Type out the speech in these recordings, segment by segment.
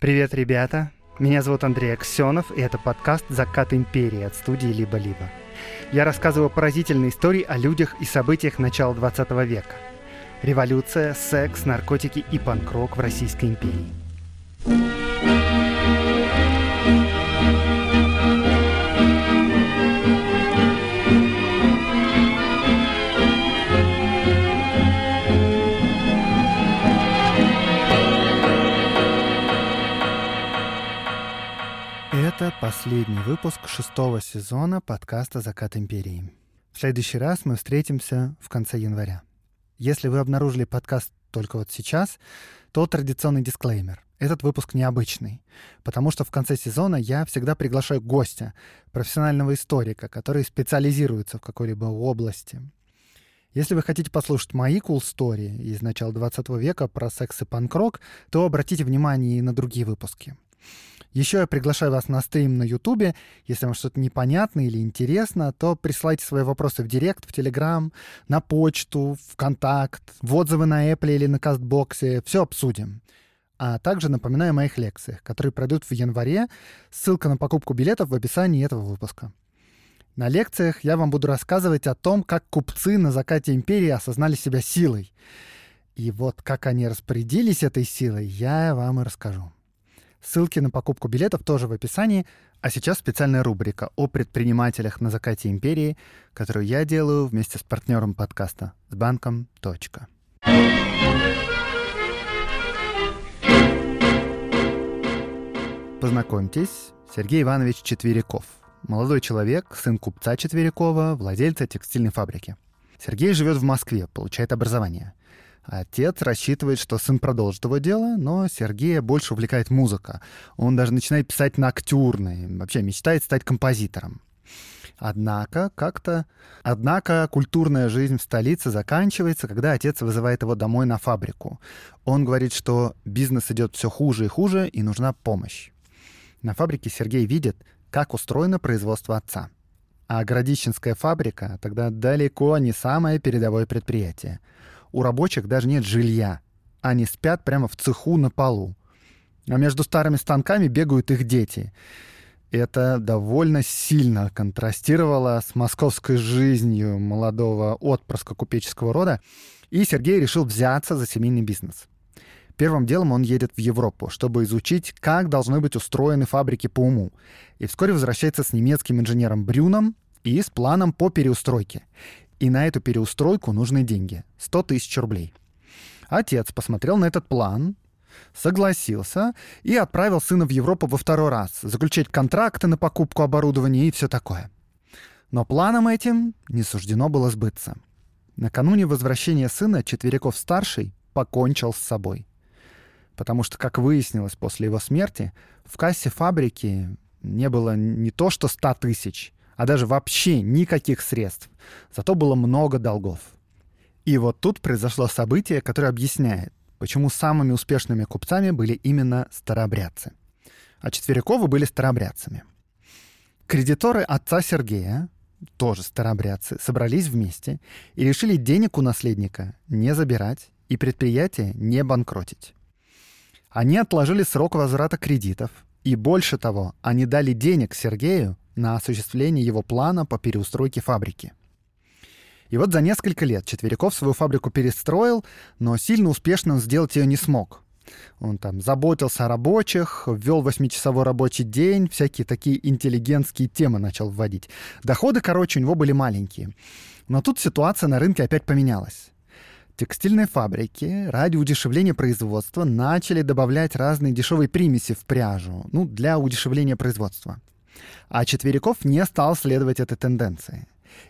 Привет, ребята! Меня зовут Андрей Аксенов, и это подкаст «Закат империи» от студии «Либо-либо». Я рассказываю поразительные истории о людях и событиях начала 20 века. Революция, секс, наркотики и панк-рок в Российской империи. Это последний выпуск шестого сезона подкаста «Закат империи». В следующий раз мы встретимся в конце января. Если вы обнаружили подкаст только вот сейчас, то традиционный дисклеймер. Этот выпуск необычный, потому что в конце сезона я всегда приглашаю гостя, профессионального историка, который специализируется в какой-либо области. Если вы хотите послушать мои cool story из начала 20 века про секс и панк-рок, то обратите внимание и на другие выпуски — еще я приглашаю вас на стрим на Ютубе. Если вам что-то непонятно или интересно, то присылайте свои вопросы в Директ, в Телеграм, на почту, в Контакт, в отзывы на Apple или на Кастбоксе. Все обсудим. А также напоминаю о моих лекциях, которые пройдут в январе. Ссылка на покупку билетов в описании этого выпуска. На лекциях я вам буду рассказывать о том, как купцы на закате империи осознали себя силой. И вот как они распорядились этой силой, я вам и расскажу. Ссылки на покупку билетов тоже в описании. А сейчас специальная рубрика о предпринимателях на закате империи, которую я делаю вместе с партнером подкаста с банком «Точка». Познакомьтесь, Сергей Иванович Четверяков. Молодой человек, сын купца Четверякова, владельца текстильной фабрики. Сергей живет в Москве, получает образование. Отец рассчитывает, что сын продолжит его дело, но Сергея больше увлекает музыка. Он даже начинает писать ноктюрны, вообще мечтает стать композитором. Однако как-то... Однако культурная жизнь в столице заканчивается, когда отец вызывает его домой на фабрику. Он говорит, что бизнес идет все хуже и хуже, и нужна помощь. На фабрике Сергей видит, как устроено производство отца. А Городищенская фабрика тогда далеко не самое передовое предприятие у рабочих даже нет жилья. Они спят прямо в цеху на полу. А между старыми станками бегают их дети. Это довольно сильно контрастировало с московской жизнью молодого отпрыска купеческого рода, и Сергей решил взяться за семейный бизнес. Первым делом он едет в Европу, чтобы изучить, как должны быть устроены фабрики по уму. И вскоре возвращается с немецким инженером Брюном и с планом по переустройке. И на эту переустройку нужны деньги. 100 тысяч рублей. Отец посмотрел на этот план, согласился и отправил сына в Европу во второй раз, заключать контракты на покупку оборудования и все такое. Но планом этим не суждено было сбыться. Накануне возвращения сына Четверяков-старший покончил с собой. Потому что, как выяснилось после его смерти, в кассе фабрики не было не то что 100 тысяч, а даже вообще никаких средств. Зато было много долгов. И вот тут произошло событие, которое объясняет, почему самыми успешными купцами были именно старообрядцы. А Четверяковы были старообрядцами. Кредиторы отца Сергея, тоже старообрядцы, собрались вместе и решили денег у наследника не забирать и предприятие не банкротить. Они отложили срок возврата кредитов, и больше того, они дали денег Сергею на осуществление его плана по переустройке фабрики. И вот за несколько лет Четверяков свою фабрику перестроил, но сильно успешно сделать ее не смог. Он там заботился о рабочих, ввел восьмичасовой рабочий день, всякие такие интеллигентские темы начал вводить. Доходы, короче, у него были маленькие. Но тут ситуация на рынке опять поменялась. Текстильные фабрики ради удешевления производства начали добавлять разные дешевые примеси в пряжу, ну, для удешевления производства. А Четверяков не стал следовать этой тенденции.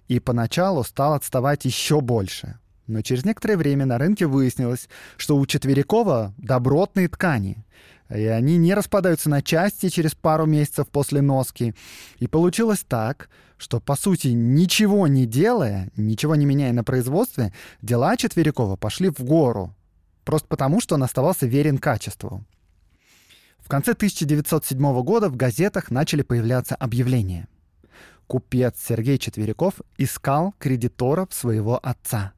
И поначалу стал отставать еще больше. Но через некоторое время на рынке выяснилось, что у Четверякова добротные ткани. И они не распадаются на части через пару месяцев после носки. И получилось так, что, по сути, ничего не делая, ничего не меняя на производстве, дела Четверякова пошли в гору. Просто потому, что он оставался верен качеству конце 1907 года в газетах начали появляться объявления. Купец Сергей Четверяков искал кредиторов своего отца.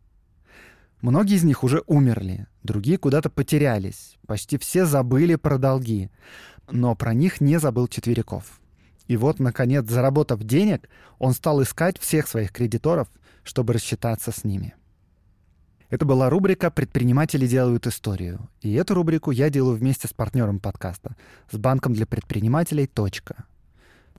Многие из них уже умерли, другие куда-то потерялись, почти все забыли про долги, но про них не забыл Четверяков. И вот, наконец, заработав денег, он стал искать всех своих кредиторов, чтобы рассчитаться с ними. Это была рубрика «Предприниматели делают историю». И эту рубрику я делаю вместе с партнером подкаста, с банком для предпринимателей «Точка».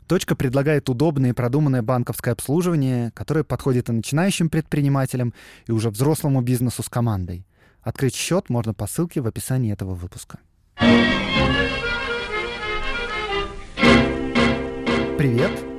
«Точка» предлагает удобное и продуманное банковское обслуживание, которое подходит и начинающим предпринимателям, и уже взрослому бизнесу с командой. Открыть счет можно по ссылке в описании этого выпуска. Привет!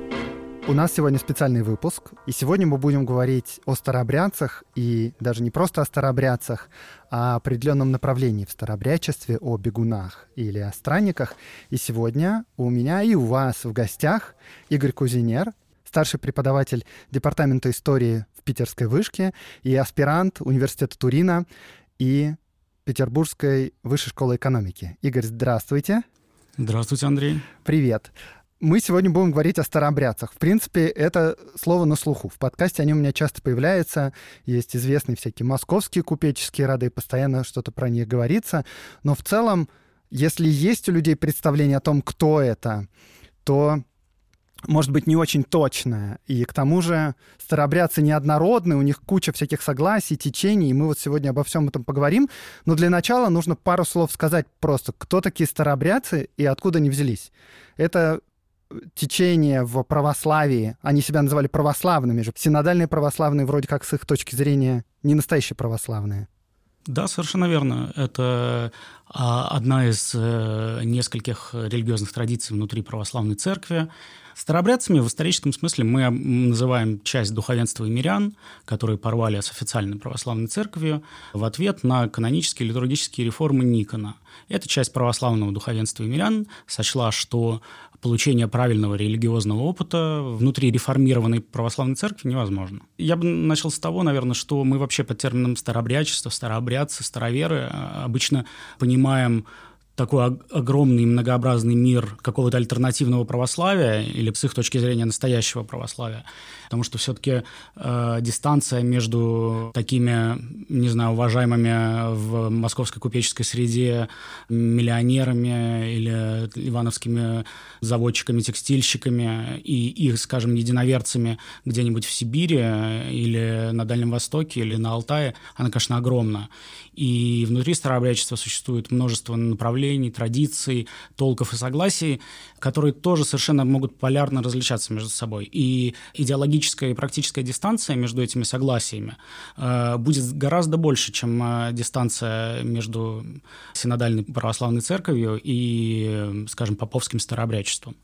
У нас сегодня специальный выпуск, и сегодня мы будем говорить о старообрядцах, и даже не просто о старообрядцах, а о определенном направлении в старообрядчестве, о бегунах или о странниках. И сегодня у меня и у вас в гостях Игорь Кузинер, старший преподаватель Департамента истории в Питерской вышке и аспирант Университета Турина и Петербургской высшей школы экономики. Игорь, здравствуйте. Здравствуйте, Андрей. Привет. Мы сегодня будем говорить о старообрядцах. В принципе, это слово на слуху. В подкасте они у меня часто появляются. Есть известные всякие московские купеческие роды, постоянно что-то про них говорится. Но в целом, если есть у людей представление о том, кто это, то может быть, не очень точное. И к тому же старообрядцы неоднородны, у них куча всяких согласий, течений, и мы вот сегодня обо всем этом поговорим. Но для начала нужно пару слов сказать просто, кто такие старообрядцы и откуда они взялись. Это течение в православии, они себя называли православными же, синодальные православные вроде как с их точки зрения не настоящие православные. Да, совершенно верно. Это а, одна из э, нескольких религиозных традиций внутри православной церкви. Старообрядцами в историческом смысле мы называем часть духовенства и мирян, которые порвали с официальной православной церковью в ответ на канонические литургические реформы Никона. Эта часть православного духовенства и мирян сочла, что получение правильного религиозного опыта внутри реформированной православной церкви невозможно. Я бы начал с того, наверное, что мы вообще под термином старообрядчество, старообрядцы, староверы а, обычно понимаем такой огромный многообразный мир какого-то альтернативного православия или с их точки зрения настоящего православия. Потому что все-таки э, дистанция между такими, не знаю, уважаемыми в московской купеческой среде миллионерами или ивановскими заводчиками, текстильщиками и их, скажем, единоверцами где-нибудь в Сибири или на Дальнем Востоке или на Алтае, она, конечно, огромна. И внутри старообрядчества существует множество направлений, традиций, толков и согласий, которые тоже совершенно могут полярно различаться между собой. И идеологическая и практическая дистанция между этими согласиями э, будет гораздо больше, чем э, дистанция между синодальной православной церковью и, скажем, поповским старообрядчеством.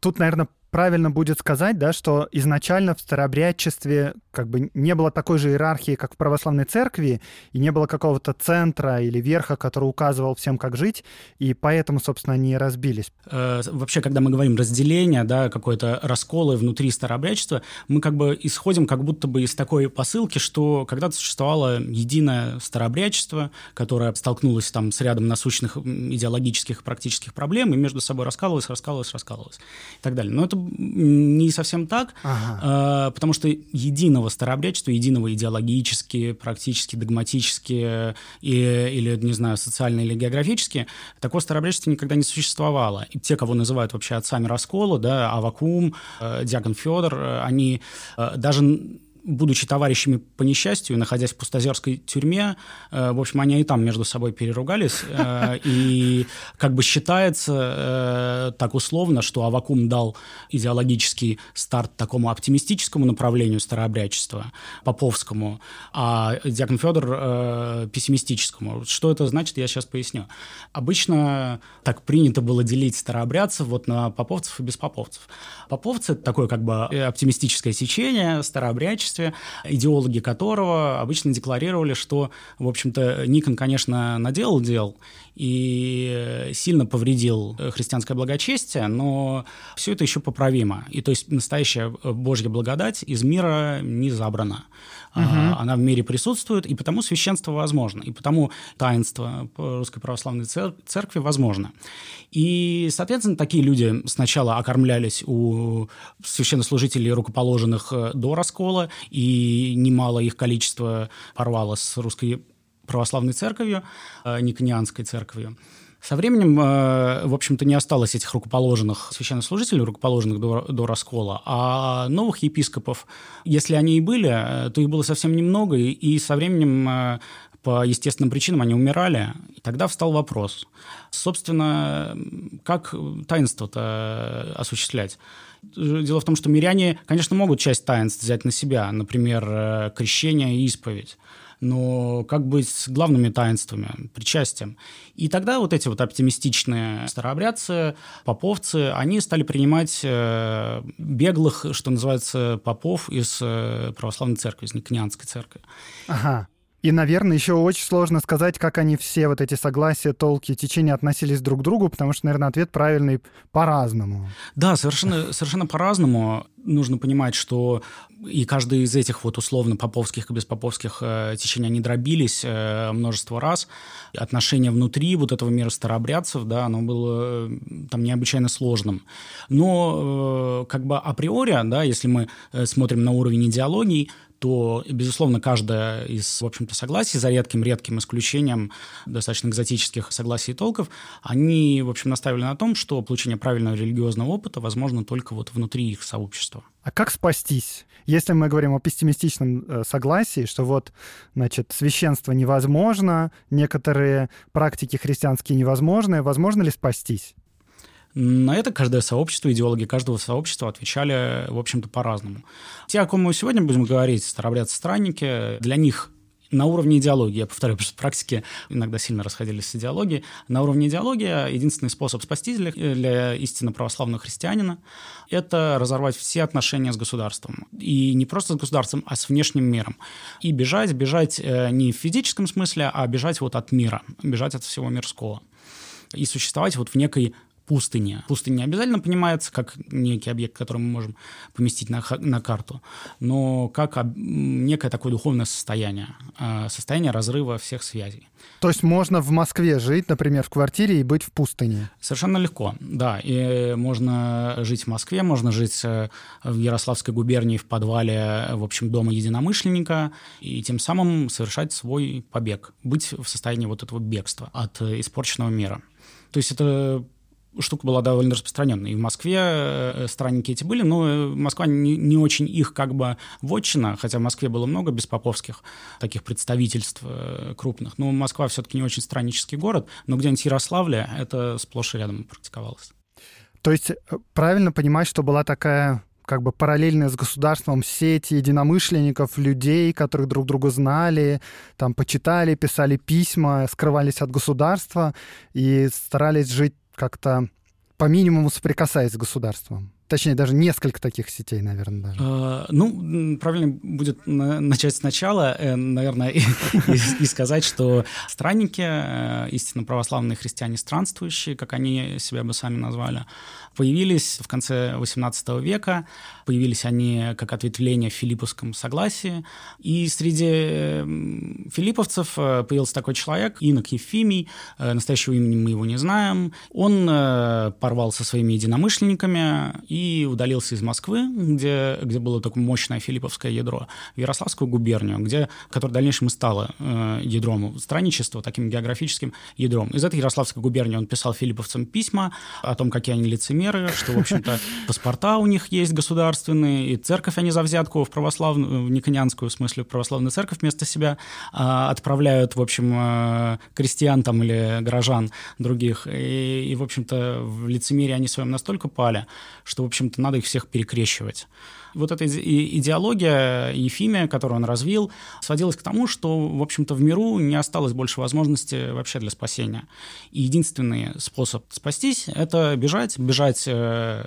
Тут, наверное, правильно будет сказать, да, что изначально в старообрядчестве как бы не было такой же иерархии, как в православной церкви, и не было какого-то центра или верха, который указывал всем, как жить, и поэтому, собственно, они и разбились. Э, вообще, когда мы говорим разделение, да, какое-то расколы внутри старообрядчества, мы как бы исходим как будто бы из такой посылки, что когда-то существовало единое старообрядчество, которое столкнулось там с рядом насущных идеологических практических проблем, и между собой раскалывалось, раскалывалось, раскалывалось и так далее. Но это не совсем так, ага. э, потому что единого старообрядчества, единого идеологически, практически, догматически и, или, не знаю, социально или географически, такого старообрядчества никогда не существовало. И те, кого называют вообще отцами раскола, да, Авакум, э, Дьякон Федор, э, они э, даже будучи товарищами по несчастью, находясь в пустозерской тюрьме, э, в общем, они и там между собой переругались, э, и как бы считается э, так условно, что Авакум дал идеологический старт такому оптимистическому направлению старообрядчества, поповскому, а Дьякон Федор пессимистическому. Что это значит, я сейчас поясню. Обычно так принято было делить старообрядцев вот на поповцев и беспоповцев. Поповцы — это такое как бы оптимистическое сечение, старообрядчество обществе, идеологи которого обычно декларировали, что, в общем-то, Никон, конечно, наделал дел и сильно повредил христианское благочестие, но все это еще поправимо. И то есть настоящая Божья благодать из мира не забрана. Угу. Она в мире присутствует, и потому священство возможно, и потому таинство Русской Православной Церкви возможно. И, соответственно, такие люди сначала окормлялись у священнослужителей, рукоположенных э, до раскола, и немало их количество порвало с русской православной церковью, э, никонианской церковью. Со временем, э, в общем-то, не осталось этих рукоположенных священнослужителей, рукоположенных до, до раскола, а новых епископов, если они и были, то их было совсем немного, и со временем по естественным причинам они умирали. И тогда встал вопрос, собственно, как таинство-то осуществлять? Дело в том, что миряне, конечно, могут часть таинств взять на себя, например, э, крещение и исповедь но как быть с главными таинствами, причастием. И тогда вот эти вот оптимистичные старообрядцы, поповцы, они стали принимать э, беглых, что называется, попов из э, православной церкви, из Никонианской церкви. Ага. И, наверное, еще очень сложно сказать, как они все вот эти согласия, толки, течения относились друг к другу, потому что, наверное, ответ правильный по-разному. Да, совершенно, совершенно по-разному. Нужно понимать, что и каждый из этих вот условно поповских и беспоповских э, течений, они дробились э, множество раз. Отношение внутри вот этого мира старообрядцев, да, оно было э, там необычайно сложным. Но э, как бы априори, да, если мы э, смотрим на уровень идеологии, то, безусловно, каждое из, в общем-то, согласий, за редким-редким исключением достаточно экзотических согласий и толков, они, в общем, наставили на том, что получение правильного религиозного опыта возможно только вот внутри их сообщества. А как спастись? Если мы говорим о пессимистичном э, согласии, что вот, значит, священство невозможно, некоторые практики христианские невозможны, возможно ли спастись? На это каждое сообщество, идеологи каждого сообщества отвечали, в общем-то, по-разному. Те, о ком мы сегодня будем говорить, старобрядцы-странники, для них на уровне идеологии, я повторяю, потому что практики иногда сильно расходились с идеологией, на уровне идеологии единственный способ спастись для, для истинно православного христианина – это разорвать все отношения с государством. И не просто с государством, а с внешним миром. И бежать, бежать э, не в физическом смысле, а бежать вот от мира, бежать от всего мирского. И существовать вот в некой Пустыня не обязательно понимается как некий объект, который мы можем поместить на, на карту, но как об, некое такое духовное состояние, э, состояние разрыва всех связей. То есть можно в Москве жить, например, в квартире и быть в пустыне? Совершенно легко, да. И можно жить в Москве, можно жить э, в Ярославской губернии в подвале, в общем, дома единомышленника, и тем самым совершать свой побег, быть в состоянии вот этого бегства от э, испорченного мира. То есть это штука была довольно распространенная. И в Москве э, странники эти были, но э, Москва не, не очень их как бы вотчина, хотя в Москве было много беспоповских таких представительств э, крупных. Но Москва все-таки не очень страннический город, но где-нибудь Ярославле это сплошь и рядом практиковалось. То есть правильно понимать, что была такая как бы параллельная с государством сеть единомышленников, людей, которых друг друга знали, там почитали, писали письма, скрывались от государства и старались жить как-то по минимуму соприкасаясь с государством. Точнее, даже несколько таких сетей, наверное, даже. А, ну, правильно будет начать сначала, э, наверное, и, сказать, что странники, э, истинно православные христиане странствующие, как они себя бы сами назвали, появились в конце XVIII века. Появились они как ответвление в Филипповском согласии. И среди филипповцев э, появился такой человек, Инок Ефимий, настоящего имени мы его не знаем. Он порвал со своими единомышленниками и и удалился из Москвы, где, где было такое мощное филипповское ядро, в Ярославскую губернию, где, которая в дальнейшем и стала э, ядром странничества, таким географическим ядром. Из этой Ярославской губернии он писал филипповцам письма о том, какие они лицемеры, что, в общем-то, паспорта у них есть государственные, и церковь они за взятку в православную, в никонианскую, в смысле, в православную церковь вместо себя э, отправляют, в общем, э, крестьян там или горожан других. И, и в общем-то, в лицемерии они своем настолько пали, что, общем-то, надо их всех перекрещивать. Вот эта идеология Ефимия, которую он развил, сводилась к тому, что, в общем-то, в миру не осталось больше возможности вообще для спасения. И единственный способ спастись — это бежать, бежать э,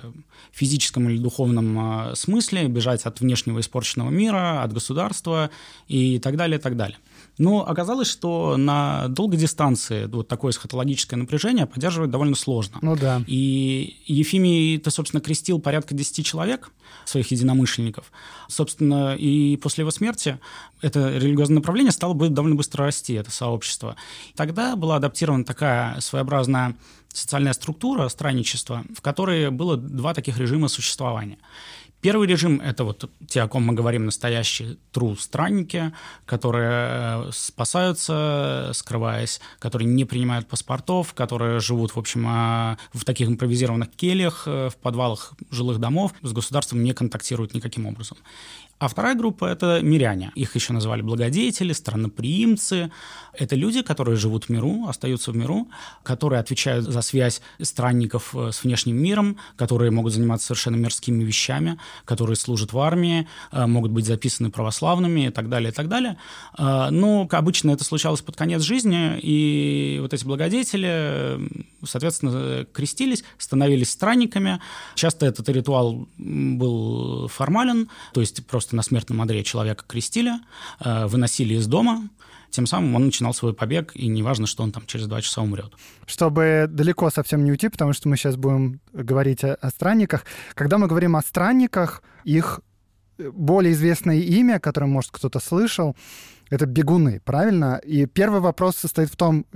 в физическом или духовном э, смысле, бежать от внешнего испорченного мира, от государства и так далее, и так далее. Но оказалось, что на долгой дистанции вот такое эсхатологическое напряжение поддерживать довольно сложно. Ну да. И Ефимий-то, собственно, крестил порядка 10 человек, своих единомышленников. Собственно, и после его смерти это религиозное направление стало довольно быстро расти, это сообщество. Тогда была адаптирована такая своеобразная социальная структура странничества, в которой было два таких режима существования. Первый режим — это вот те, о ком мы говорим, настоящие true странники, которые э, спасаются, скрываясь, которые не принимают паспортов, которые живут, в общем, э, в таких импровизированных кельях, э, в подвалах жилых домов, с государством не контактируют никаким образом. А вторая группа — это миряне. Их еще называли благодетели, странноприимцы. Это люди, которые живут в миру, остаются в миру, которые отвечают за связь странников э, с внешним миром, которые могут заниматься совершенно мирскими вещами, которые служат в армии, э, могут быть записаны православными и так далее, и так далее. Э, но обычно это случалось под конец жизни, и вот эти благодетели, соответственно, крестились, становились странниками. Часто этот ритуал был формален, то есть просто на смертном одре человека крестили, э, выносили из дома, тем самым он начинал свой побег, и неважно, что он там через два часа умрет. Чтобы далеко совсем не уйти, потому что мы сейчас будем говорить о, о странниках. Когда мы говорим о странниках, их более известное имя, которое, может, кто-то слышал, это бегуны, правильно? И первый вопрос состоит в том,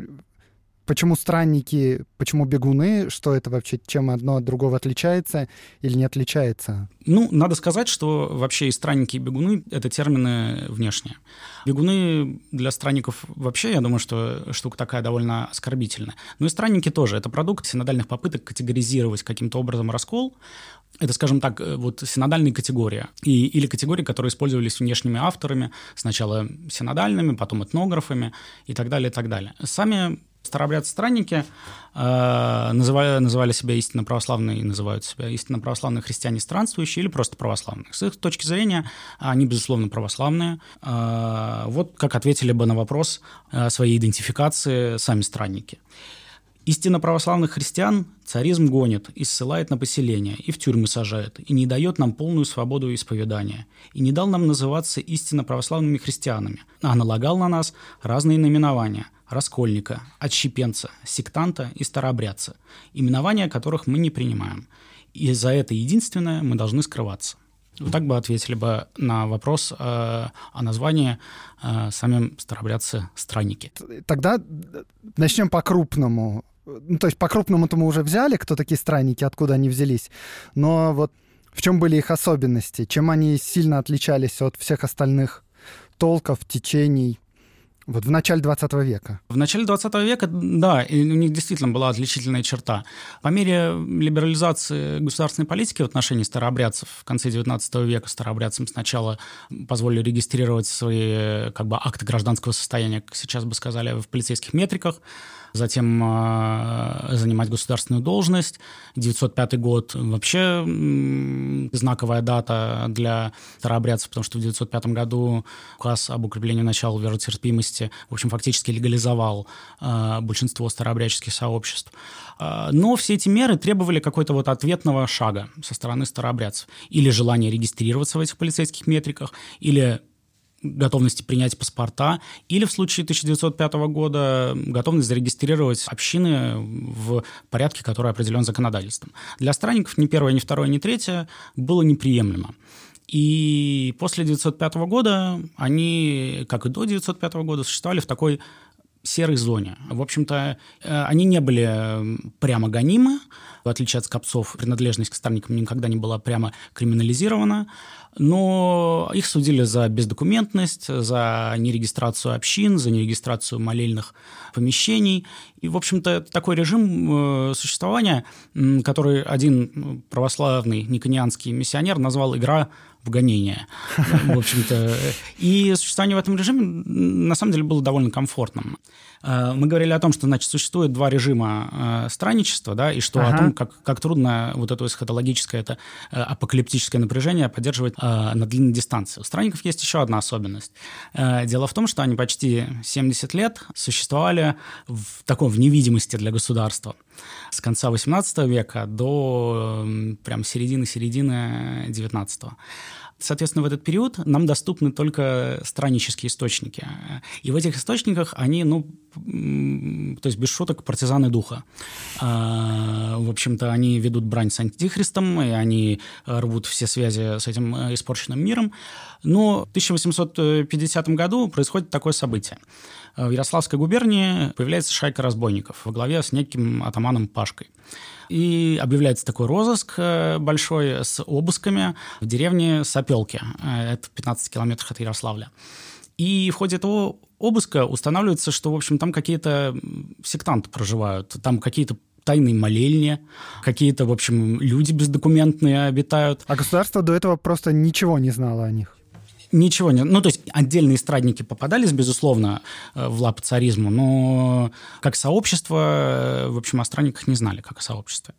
почему странники, почему бегуны, что это вообще, чем одно от другого отличается или не отличается? Ну, надо сказать, что вообще и странники, и бегуны — это термины внешние. Бегуны для странников вообще, я думаю, что штука такая довольно оскорбительная. Но и странники тоже. Это продукт синодальных попыток категоризировать каким-то образом раскол. Это, скажем так, э, вот синодальные категории. И, или категории, которые использовались внешними авторами, сначала синодальными, потом этнографами и так далее, и так далее. Сами Старообрядцы-странники э, называли, называли себя истинно православные и называют себя истинно православные христиане странствующие или просто православные. С их точки зрения они, безусловно, православные. Э, вот как ответили бы на вопрос своей идентификации сами странники. Истинно православных христиан царизм гонит и ссылает на поселение, и в тюрьмы сажает, и не дает нам полную свободу исповедания, и не дал нам называться истинно православными христианами, а налагал на нас разные наименования – раскольника, отщепенца, сектанта и старообрядца, именования которых мы не принимаем. И за это единственное мы должны скрываться. Вот так бы ответили бы на вопрос э, о названии э, сами старообрядцы-странники. Тогда начнем по-крупному. Ну, то есть по-крупному-то мы уже взяли, кто такие странники, откуда они взялись. Но вот в чем были их особенности? Чем они сильно отличались от всех остальных толков, течений? Вот в начале 20 века. В начале 20 века, да, у них действительно была отличительная черта. По мере либерализации государственной политики в отношении старообрядцев в конце 19 века старообрядцам сначала позволили регистрировать свои как бы, акты гражданского состояния, как сейчас бы сказали, в полицейских метриках затем э, занимать государственную должность. 905 год вообще знаковая дата для старообрядцев, потому что в 905 году указ об укреплении начала веротерпимости, в общем, фактически легализовал э, большинство старообрядческих сообществ. Э, но все эти меры требовали какой-то вот ответного шага со стороны старообрядцев. Или желание регистрироваться в этих полицейских метриках, или готовности принять паспорта, или в случае 1905 года готовность зарегистрировать общины в порядке, который определен законодательством. Для странников ни первое, ни второе, ни третье было неприемлемо. И после 1905 года они, как и до 1905 года, существовали в такой серой зоне. В общем-то, э, они не были прямо гонимы, в отличие от скопцов, принадлежность к сторонникам никогда не была прямо криминализирована, но их судили за бездокументность, за нерегистрацию общин, за нерегистрацию молельных помещений. И, в общем-то, такой режим э, существования, который один православный никонианский миссионер назвал «игра в гонение». В общем-то, и существование в этом режиме на самом деле было довольно комфортным. Э, мы говорили о том, что, значит, существует два режима э, странничества, да, и что ага. о том, как, как трудно вот это эсхатологическое, это э, апокалиптическое напряжение поддерживать на длинной дистанции. У странников есть еще одна особенность. Дело в том, что они почти 70 лет существовали в такой в невидимости для государства с конца 18 века до прям середины-середины 19 -го. Соответственно, в этот период нам доступны только страннические источники. И в этих источниках они, ну, то есть без шуток, партизаны духа. А, в общем-то, они ведут брань с антихристом, и они рвут все связи с этим испорченным миром. Но в 1850 году происходит такое событие. В Ярославской губернии появляется шайка разбойников во главе с неким атаманом Пашкой. И объявляется такой розыск э, большой с обысками в деревне Сапелки. Э, это в 15 километрах от Ярославля. И в ходе этого обыска устанавливается, что, в общем, там какие-то сектанты проживают, там какие-то тайные молельни, какие-то, в общем, люди бездокументные обитают. А государство до этого просто ничего не знало о них? Ничего не... Ну, то есть отдельные страдники попадались, безусловно, э, в лапы царизму, но как сообщество, э, в общем, о странниках не знали, как о сообществе.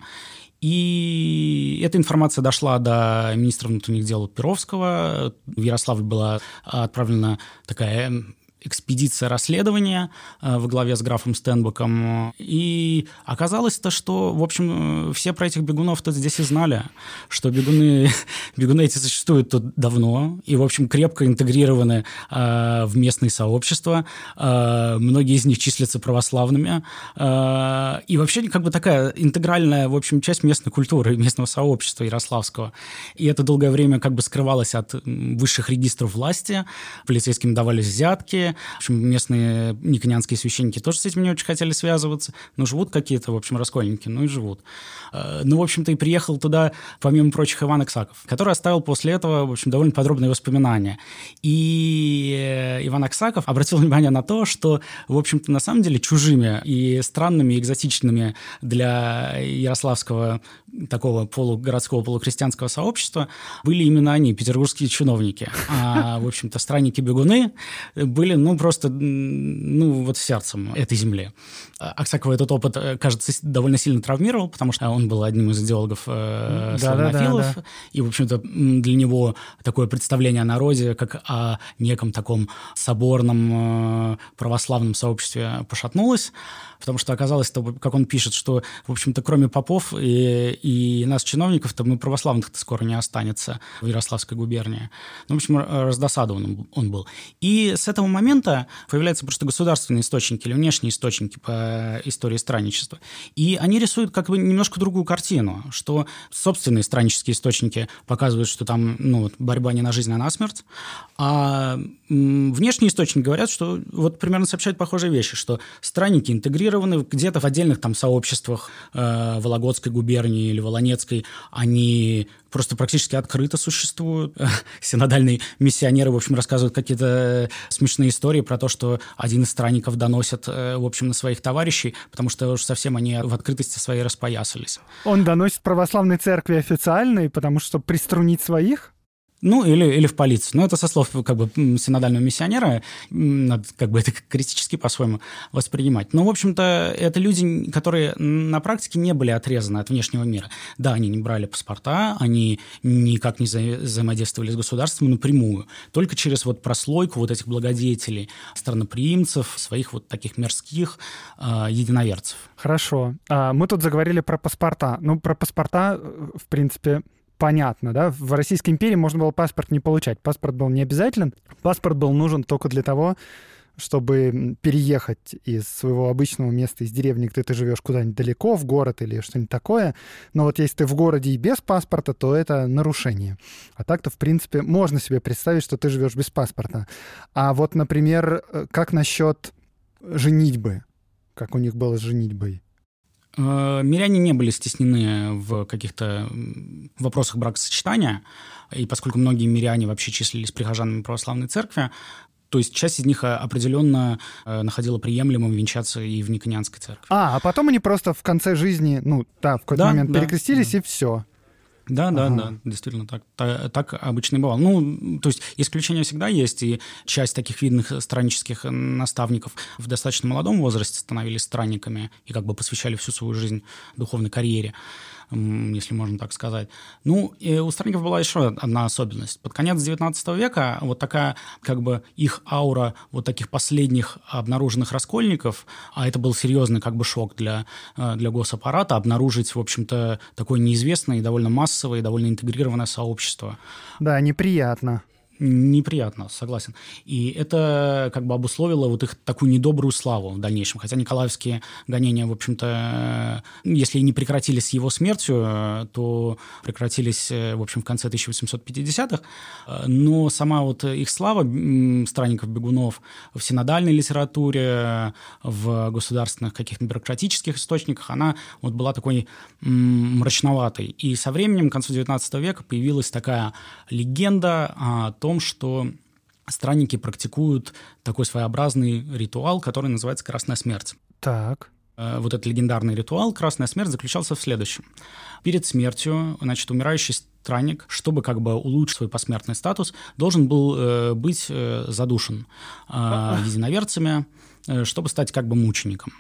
И эта информация дошла до министра внутренних дел Перовского. В Ярославль была отправлена такая экспедиция расследования э, во главе с графом Стенбеком. И оказалось-то, что, в общем, все про этих бегунов-то здесь и знали, что бегуны, бегуны эти существуют тут давно и, в общем, крепко интегрированы э, в местные сообщества. Э, многие из них числятся православными. Э, и вообще как бы такая интегральная, в общем, часть местной культуры, местного сообщества ярославского. И это долгое время как бы скрывалось от высших регистров власти. Полицейским давались взятки, в общем, местные никонянские священники тоже с этим не очень хотели связываться. Ну, живут какие-то, в общем, раскольники, ну и живут. Э, ну, в общем-то, и приехал туда, помимо прочих, Иван Аксаков, который оставил после этого, в общем, довольно подробные воспоминания. И э, Иван Аксаков обратил внимание на то, что, в общем-то, на самом деле чужими и странными, и экзотичными для ярославского такого полугородского, полукрестьянского сообщества были именно они, петербургские чиновники. А, в общем-то, странники-бегуны были, ну, просто, ну, вот сердцем этой земли. Аксакова этот опыт, э, кажется, довольно сильно травмировал, потому что он был одним из идеологов э, да, да, да, да. и, в общем-то, для него такое представление о народе, как о неком таком соборном э, православном сообществе пошатнулось потому что оказалось, как он пишет, что, в общем-то, кроме попов и, и нас, чиновников-то, мы православных-то скоро не останется в Ярославской губернии. Ну, в общем, раздосадован он был. И с этого момента появляются просто государственные источники или внешние источники по истории странничества. И они рисуют как бы немножко другую картину, что собственные страннические источники показывают, что там ну, борьба не на жизнь, а на смерть, а внешние источники говорят, что вот примерно сообщают похожие вещи, что странники интегрированы где-то в отдельных там сообществах э, Вологодской губернии или Волонецкой, они просто практически открыто существуют. Синодальные миссионеры, в общем, рассказывают какие-то смешные истории про то, что один из странников доносит, э, в общем, на своих товарищей, потому что уж совсем они в открытости своей распоясались. Он доносит православной церкви официальной, потому что приструнить своих? Ну, или, или в полицию. Но это со слов как бы синодального миссионера, надо как бы это критически по-своему воспринимать. Но, в общем-то, это люди, которые на практике не были отрезаны от внешнего мира. Да, они не брали паспорта, они никак не вза взаимодействовали с государством напрямую, только через вот прослойку вот этих благодетелей, странноприимцев, своих вот таких мирских э, единоверцев. Хорошо. А, мы тут заговорили про паспорта. Ну, про паспорта, э, в принципе, понятно, да, в Российской империи можно было паспорт не получать. Паспорт был не обязателен. Паспорт был нужен только для того, чтобы переехать из своего обычного места, из деревни, где ты живешь, куда-нибудь далеко, в город или что-нибудь такое. Но вот если ты в городе и без паспорта, то это нарушение. А так-то, в принципе, можно себе представить, что ты живешь без паспорта. А вот, например, э, как насчет женитьбы? Как у них было с женитьбой? Э, миряне не были стеснены в каких-то вопросах бракосочетания, и поскольку многие миряне вообще числились прихожанами православной церкви, то есть часть из них э, определенно э, находила приемлемым венчаться и в Никонианской церкви. А, а потом они просто в конце жизни, ну, да, в какой-то да, момент да, перекрестились, да. и все. Да, ага. да, да, действительно так, так, так обычно и бывало. Ну, то есть исключения всегда есть, и часть таких видных страннических наставников в достаточно молодом возрасте становились странниками и как бы посвящали всю свою жизнь духовной карьере если можно так сказать. Ну, и у странников была еще одна особенность. Под конец XIX века вот такая, как бы, их аура вот таких последних обнаруженных раскольников, а это был серьезный, как бы, шок для, э, для госаппарата, обнаружить, в общем-то, такое неизвестное и довольно массовое, и довольно интегрированное сообщество. Да, неприятно. Неприятно, согласен. И это как бы обусловило вот их такую недобрую славу в дальнейшем. Хотя николаевские гонения, в общем-то, если и не прекратились с его смертью, то прекратились, в общем, в конце 1850-х. Но сама вот их слава странников-бегунов в синодальной литературе, в государственных каких-то бюрократических источниках, она вот была такой мрачноватой. И со временем, к концу 19 века, появилась такая легенда о том, что странники практикуют такой своеобразный ритуал, который называется «Красная смерть». Так. Э, вот этот легендарный ритуал «Красная смерть» заключался в следующем. Перед смертью, значит, умирающий странник, чтобы как бы улучшить свой посмертный статус, должен был э, быть э, задушен э, единоверцами, э, чтобы стать как бы мучеником.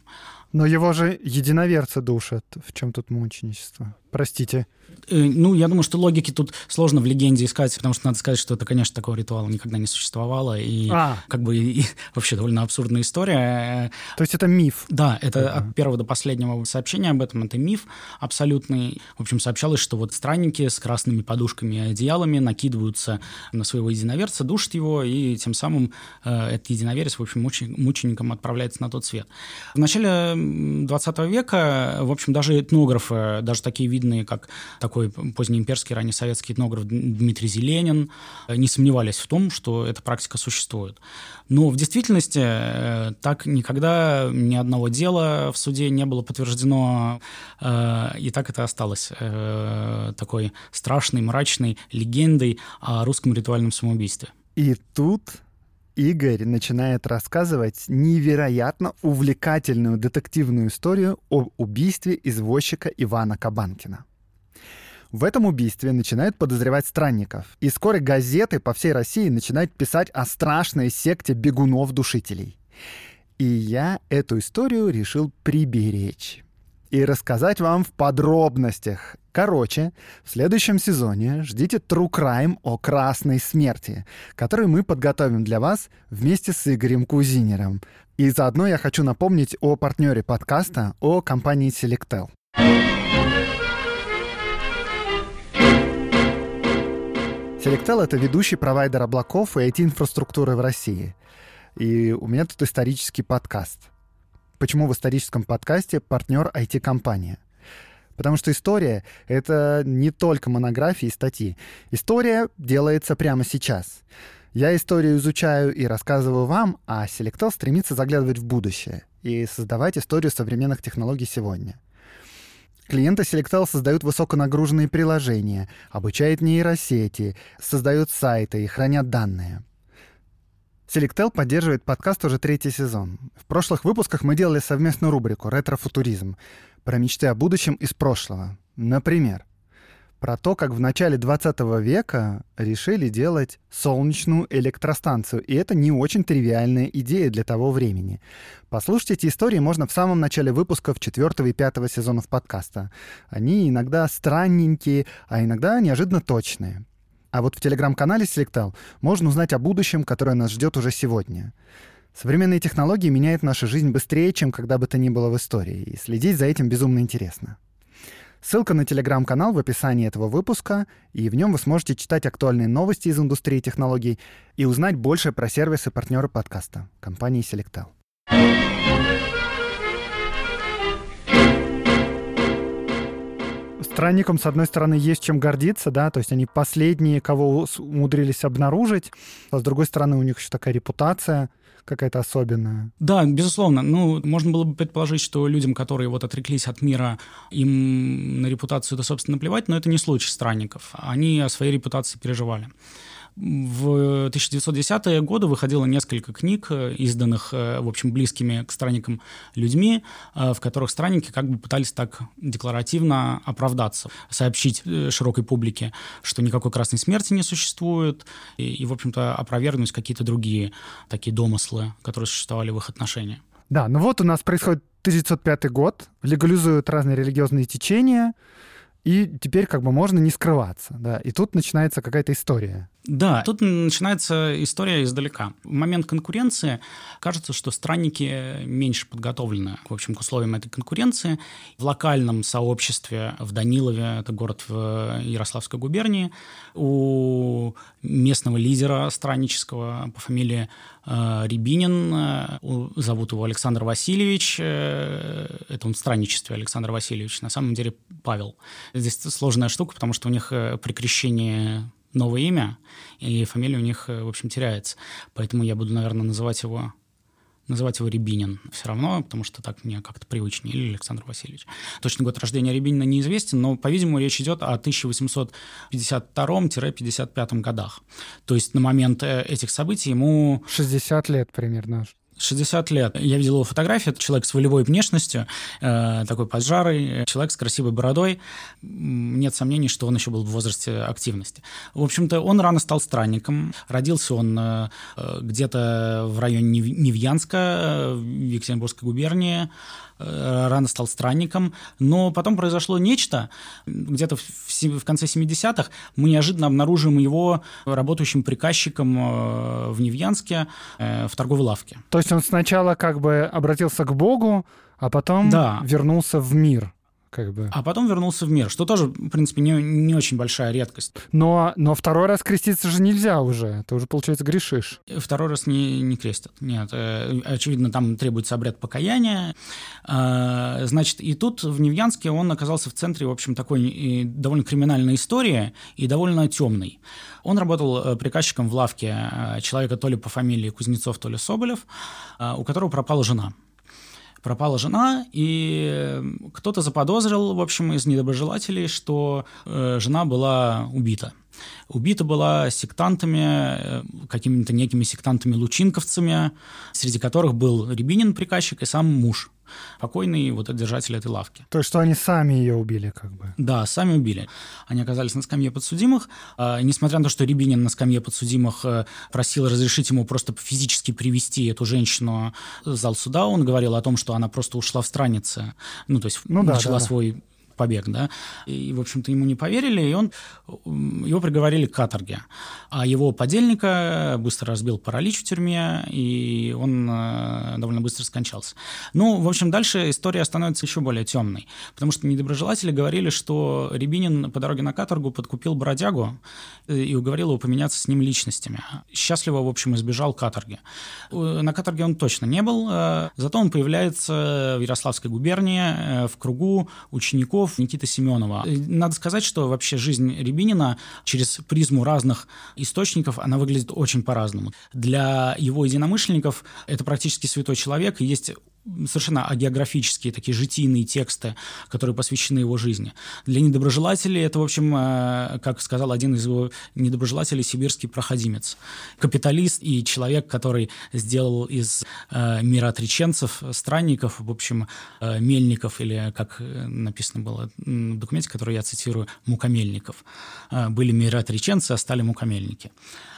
Но его же единоверцы душат. В чем тут мученичество? Простите. Э, ну, я думаю, что логики тут сложно в легенде искать, потому что надо сказать, что это, конечно, такого ритуала никогда не существовало, и а. как бы и, вообще довольно абсурдная история. То есть это миф? Да, это uh-huh. от первого до последнего сообщения об этом, это миф абсолютный. В общем, сообщалось, что вот странники с красными подушками и одеялами накидываются на своего единоверца, душат его, и тем самым э, этот единоверец, в общем, муч- мучеником отправляется на тот свет. В начале 20 века, в общем, даже этнографы, даже такие видные, как такой позднеимперский, ранний советский этнограф Дмитрий Зеленин, э, не сомневались в том, что эта практика существует. Но в действительности э, так никогда ни одного дела в суде не было подтверждено, э, и так это осталось такой страшной, мрачной легендой о русском ритуальном самоубийстве. И тут Игорь начинает рассказывать невероятно увлекательную детективную историю об убийстве извозчика Ивана Кабанкина. В этом убийстве начинают подозревать странников, и вскоре газеты по всей России начинают писать о страшной секте бегунов-душителей. И я эту историю решил приберечь и рассказать вам в подробностях. Короче, в следующем сезоне ждите True Crime о красной смерти, который мы подготовим для вас вместе с Игорем Кузинером. И заодно я хочу напомнить о партнере подкаста, о компании Selectel. Selectel — это ведущий провайдер облаков и IT-инфраструктуры в России. И у меня тут исторический подкаст. Почему в историческом подкасте партнер IT-компания? Потому что история — это не только монографии и статьи. История делается прямо сейчас. Я историю изучаю и рассказываю вам, а Selectel стремится заглядывать в будущее и создавать историю современных технологий сегодня — Клиенты Selectel создают высоконагруженные приложения, обучают нейросети, создают сайты и хранят данные. Selectel поддерживает подкаст уже третий сезон. В прошлых выпусках мы делали совместную рубрику «Ретрофутуризм» про мечты о будущем из прошлого. Например, про то, как в начале 20 века решили делать солнечную электростанцию. И это не очень тривиальная идея для того времени. Послушать эти истории можно в самом начале выпусков 4 и 5 сезонов подкаста. Они иногда странненькие, а иногда неожиданно точные. А вот в телеграм-канале Selectal можно узнать о будущем, которое нас ждет уже сегодня. Современные технологии меняют нашу жизнь быстрее, чем когда бы то ни было в истории, и следить за этим безумно интересно. Ссылка на телеграм-канал в описании этого выпуска, и в нем вы сможете читать актуальные новости из индустрии технологий и узнать больше про сервисы партнеры подкаста компании Selectel. Странникам, с одной стороны, есть чем гордиться, да, то есть они последние, кого умудрились обнаружить, а с другой стороны, у них еще такая репутация — какая-то особенная. Да, безусловно. Ну, можно было бы предположить, что людям, которые вот отреклись от мира, им на репутацию это, собственно, плевать, но это не случай странников. Они о своей репутации переживали. В 1910-е годы выходило несколько книг, э, изданных, э, в общем, близкими к странникам людьми, э, в которых странники как бы пытались так декларативно оправдаться, сообщить широкой публике, что никакой красной смерти не существует, и, и в общем-то, опровергнуть какие-то другие такие домыслы, которые существовали в их отношениях. Да, ну вот у нас происходит 1905 год, легализуют разные религиозные течения, и теперь как бы можно не скрываться, да, и тут начинается какая-то история. Да, тут начинается история издалека. В момент конкуренции кажется, что странники меньше подготовлены, в общем, к условиям этой конкуренции. В локальном сообществе в Данилове, это город в Ярославской губернии, у местного лидера страннического по фамилии Рябинин, э, зовут его Александр Васильевич, э, это он в странничестве Александр Васильевич, на самом деле Павел. Здесь сложная штука, потому что у них при крещении новое имя, и фамилия у них, в общем, теряется. Поэтому я буду, наверное, называть его называть его Рябинин все равно, потому что так мне как-то привычнее, или Александр Васильевич. Точный год рождения Рябинина неизвестен, но, по-видимому, речь идет о 1852-55 годах. То есть на момент э, этих событий ему... 60 лет примерно. 60 лет. Я видел его фотографию. Это человек с волевой внешностью, э, такой поджарый, человек с красивой бородой. Нет сомнений, что он еще был в возрасте активности. В общем-то, он рано стал странником. Родился он э, где-то в районе Невьянска, э, в Екатеринбургской губернии. Э, рано стал странником, но потом произошло нечто, где-то в, в конце 70-х мы неожиданно обнаружим его работающим приказчиком э, в Невьянске э, в торговой лавке. То есть он сначала как бы обратился к Богу, а потом да. вернулся в мир как бы. А потом вернулся в мир, что тоже, в принципе, не, не очень большая редкость. Но, но второй раз креститься же нельзя уже, ты уже, получается, грешишь. Второй раз не, не крестят, нет. Э, очевидно, там требуется обряд покаяния. А, значит, и тут в Невьянске он оказался в центре, в общем, такой довольно криминальной истории и довольно темной. Он работал э, приказчиком в лавке э, человека то ли по фамилии Кузнецов, то ли Соболев, у которого пропала жена пропала жена, и кто-то заподозрил, в общем, из недоброжелателей, что э, жена была убита. Убита была сектантами, э, какими-то некими сектантами-лучинковцами, среди которых был Рябинин, приказчик, и сам муж покойный вот держатель этой лавки. То есть, что они сами ее убили, как бы? Да, сами убили. Они оказались на скамье подсудимых. А, несмотря на то, что Рябинин на скамье подсудимых э, просил разрешить ему просто физически привести эту женщину в зал суда, он говорил о том, что она просто ушла в странице, ну, то есть ну, начала да, да. свой побег, да, и, в общем-то, ему не поверили, и он, его приговорили к каторге. А его подельника быстро разбил паралич в тюрьме, и он э, довольно быстро скончался. Ну, в общем, дальше история становится еще более темной, потому что недоброжелатели говорили, что Рябинин по дороге на каторгу подкупил бродягу э, и уговорил его поменяться с ним личностями. Счастливо, в общем, избежал каторги. Э, на каторге он точно не был, зато он появляется в Ярославской губернии в кругу учеников Семенов, Никита Семенова. Надо сказать, что вообще жизнь Рябинина через призму разных источников, она выглядит очень по-разному. Для его единомышленников это практически святой человек, и есть совершенно агеографические такие житийные тексты, которые посвящены его жизни. Для недоброжелателей это, в общем, э, как сказал один из его недоброжелателей, сибирский проходимец. Капиталист и человек, который сделал из э, мироотреченцев, странников, в общем, э, мельников, или, как написано было в документе, который я цитирую, мукомельников. Были мироотреченцы, а стали мукомельники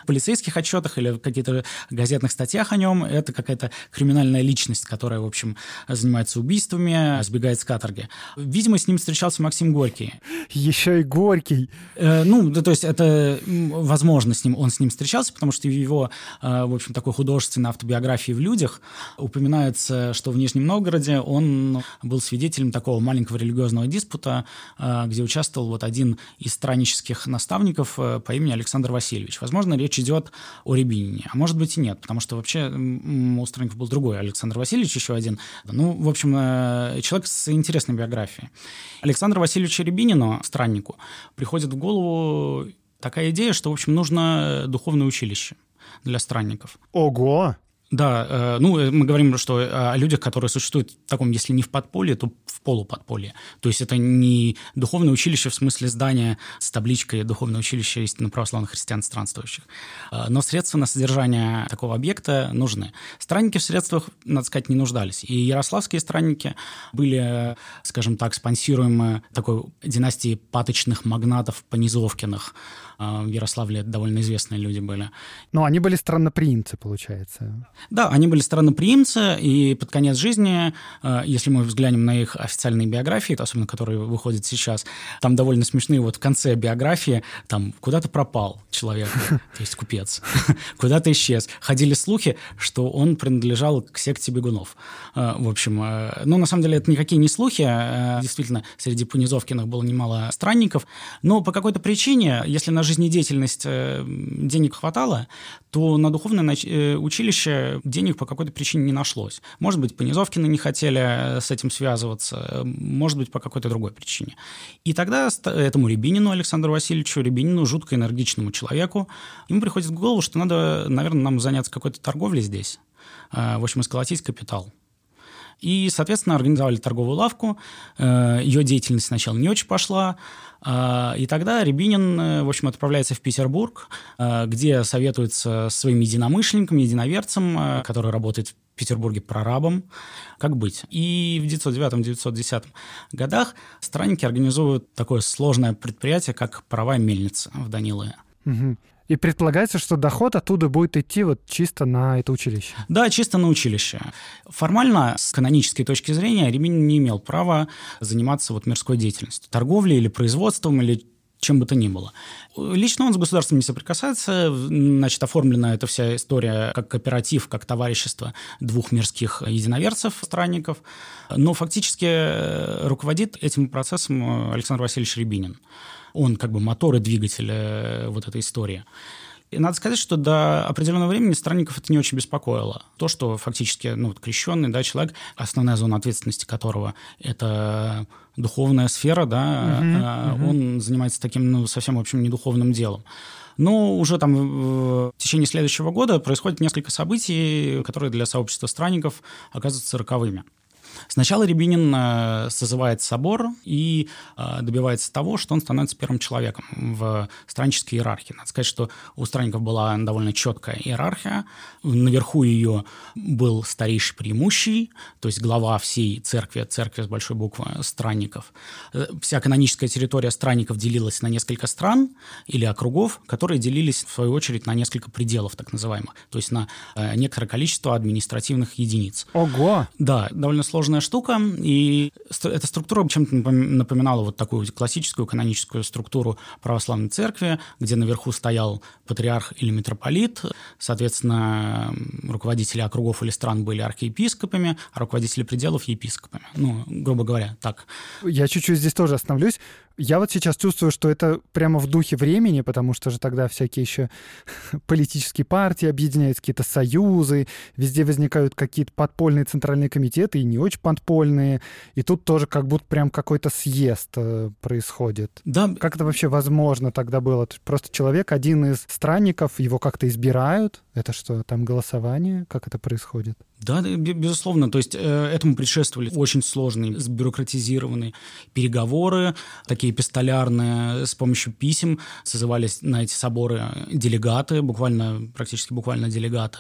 полицейских отчетах или в каких-то газетных статьях о нем это какая-то криминальная личность, которая, в общем, занимается убийствами, сбегает с каторги. Видимо, с ним встречался Максим Горький. Еще и Горький. Э, ну, да, то есть это, возможно, с ним, он с ним встречался, потому что в его, э, в общем, такой художественной автобиографии в «Людях» упоминается, что в Нижнем Новгороде он был свидетелем такого маленького религиозного диспута, э, где участвовал вот один из страннических наставников э, по имени Александр Васильевич. Возможно, речь речь идет о Рябинине. А может быть и нет, потому что вообще у Странников был другой Александр Васильевич, еще один. Ну, в общем, э, человек с интересной биографией. Александру Васильевичу Рябинину, страннику, приходит в голову такая идея, что, в общем, нужно духовное училище для странников. Ого! Да, э, ну, э, мы говорим, что о людях, которые существуют в таком, если не в подполье, то в полуподполье. То есть это не духовное училище в смысле здания с табличкой «Духовное училище истинно православных христиан странствующих». Э, но средства на содержание такого объекта нужны. Странники в средствах, надо сказать, не нуждались. И ярославские странники были, скажем так, спонсируемы такой династией паточных магнатов Понизовкиных, а, в Ярославле довольно известные люди были. Но они были странноприимцы, получается. Да, они были странноприимцы, и под конец жизни, а, если мы взглянем на их официальные биографии, особенно которые выходят сейчас, там довольно смешные вот в конце биографии, там куда-то пропал человек, то есть купец, куда-то исчез. Ходили слухи, что он принадлежал к секте бегунов. Э, в общем, ну, на самом деле, это никакие не слухи. Э, действительно, среди Пунизовкиных было немало странников. Но по какой-то причине, если на жизнедеятельность денег хватало, то на духовное училище денег по какой-то причине не нашлось. Может быть, Понизовкины не хотели с этим связываться, может быть, по какой-то другой причине. И тогда этому Рябинину, Александру Васильевичу Рябинину, жутко энергичному человеку, ему приходит в голову, что надо, наверное, нам заняться какой-то торговлей здесь, в общем, сколотить капитал. И, соответственно, организовали торговую лавку. Э, Ее деятельность сначала не очень пошла. Э, и тогда Рябинин, э, в общем, отправляется в Петербург, где советуется с своим единомышленником, единоверцем, который работает Петербурге прорабом, как быть. И в 1909-1910 годах странники организуют такое сложное предприятие, как паровая мельница в Данилове. Угу. И предполагается, что доход оттуда будет идти вот чисто на это училище. Да, чисто на училище. Формально, с канонической точки зрения, Ремень не имел права заниматься вот мирской деятельностью, торговлей или производством, или чем бы то ни было. Лично он с государством не соприкасается. Значит, оформлена эта вся история как кооператив, как товарищество двух мирских единоверцев, странников. Но фактически э, руководит этим процессом Александр Васильевич Рябинин. Он как бы мотор и двигатель э, вот этой истории. И надо сказать, что до определенного времени странников это не очень беспокоило. То, что фактически ну, вот крещенный да, человек, основная зона ответственности которого – это духовная сфера, да, uh-huh, uh-huh. он занимается таким ну, совсем, в общем, недуховным делом. Но уже там в течение следующего года происходит несколько событий, которые для сообщества странников оказываются роковыми. Сначала Рябинин э, созывает собор и э, добивается того, что он становится первым человеком в страннической иерархии. Надо сказать, что у странников была довольно четкая иерархия. Наверху ее был старейший преимущий, то есть глава всей церкви, церкви с большой буквы странников. Э, вся каноническая территория странников делилась на несколько стран или округов, которые делились, в свою очередь, на несколько пределов, так называемых, то есть на некоторое количество административных единиц. Ого! Да, довольно сложно сложная штука, и эта структура чем-то напоминала вот такую классическую каноническую структуру православной церкви, где наверху стоял патриарх или митрополит, соответственно, руководители округов или стран были архиепископами, а руководители пределов – епископами. Ну, грубо говоря, так. Я чуть-чуть здесь тоже остановлюсь. Я вот сейчас чувствую, что это прямо в духе времени, потому что же тогда всякие еще политические партии объединяются, какие-то союзы, везде возникают какие-то подпольные центральные комитеты и не очень подпольные. И тут тоже как будто прям какой-то съезд э, происходит. Да. Как это вообще возможно тогда было? Просто человек, один из странников, его как-то избирают. Это что, там голосование? Как это происходит? Да, безусловно. То есть э, этому предшествовали очень сложные, сбюрократизированные переговоры, такие эпистолярные, с помощью писем созывались на эти соборы делегаты, буквально, практически буквально делегаты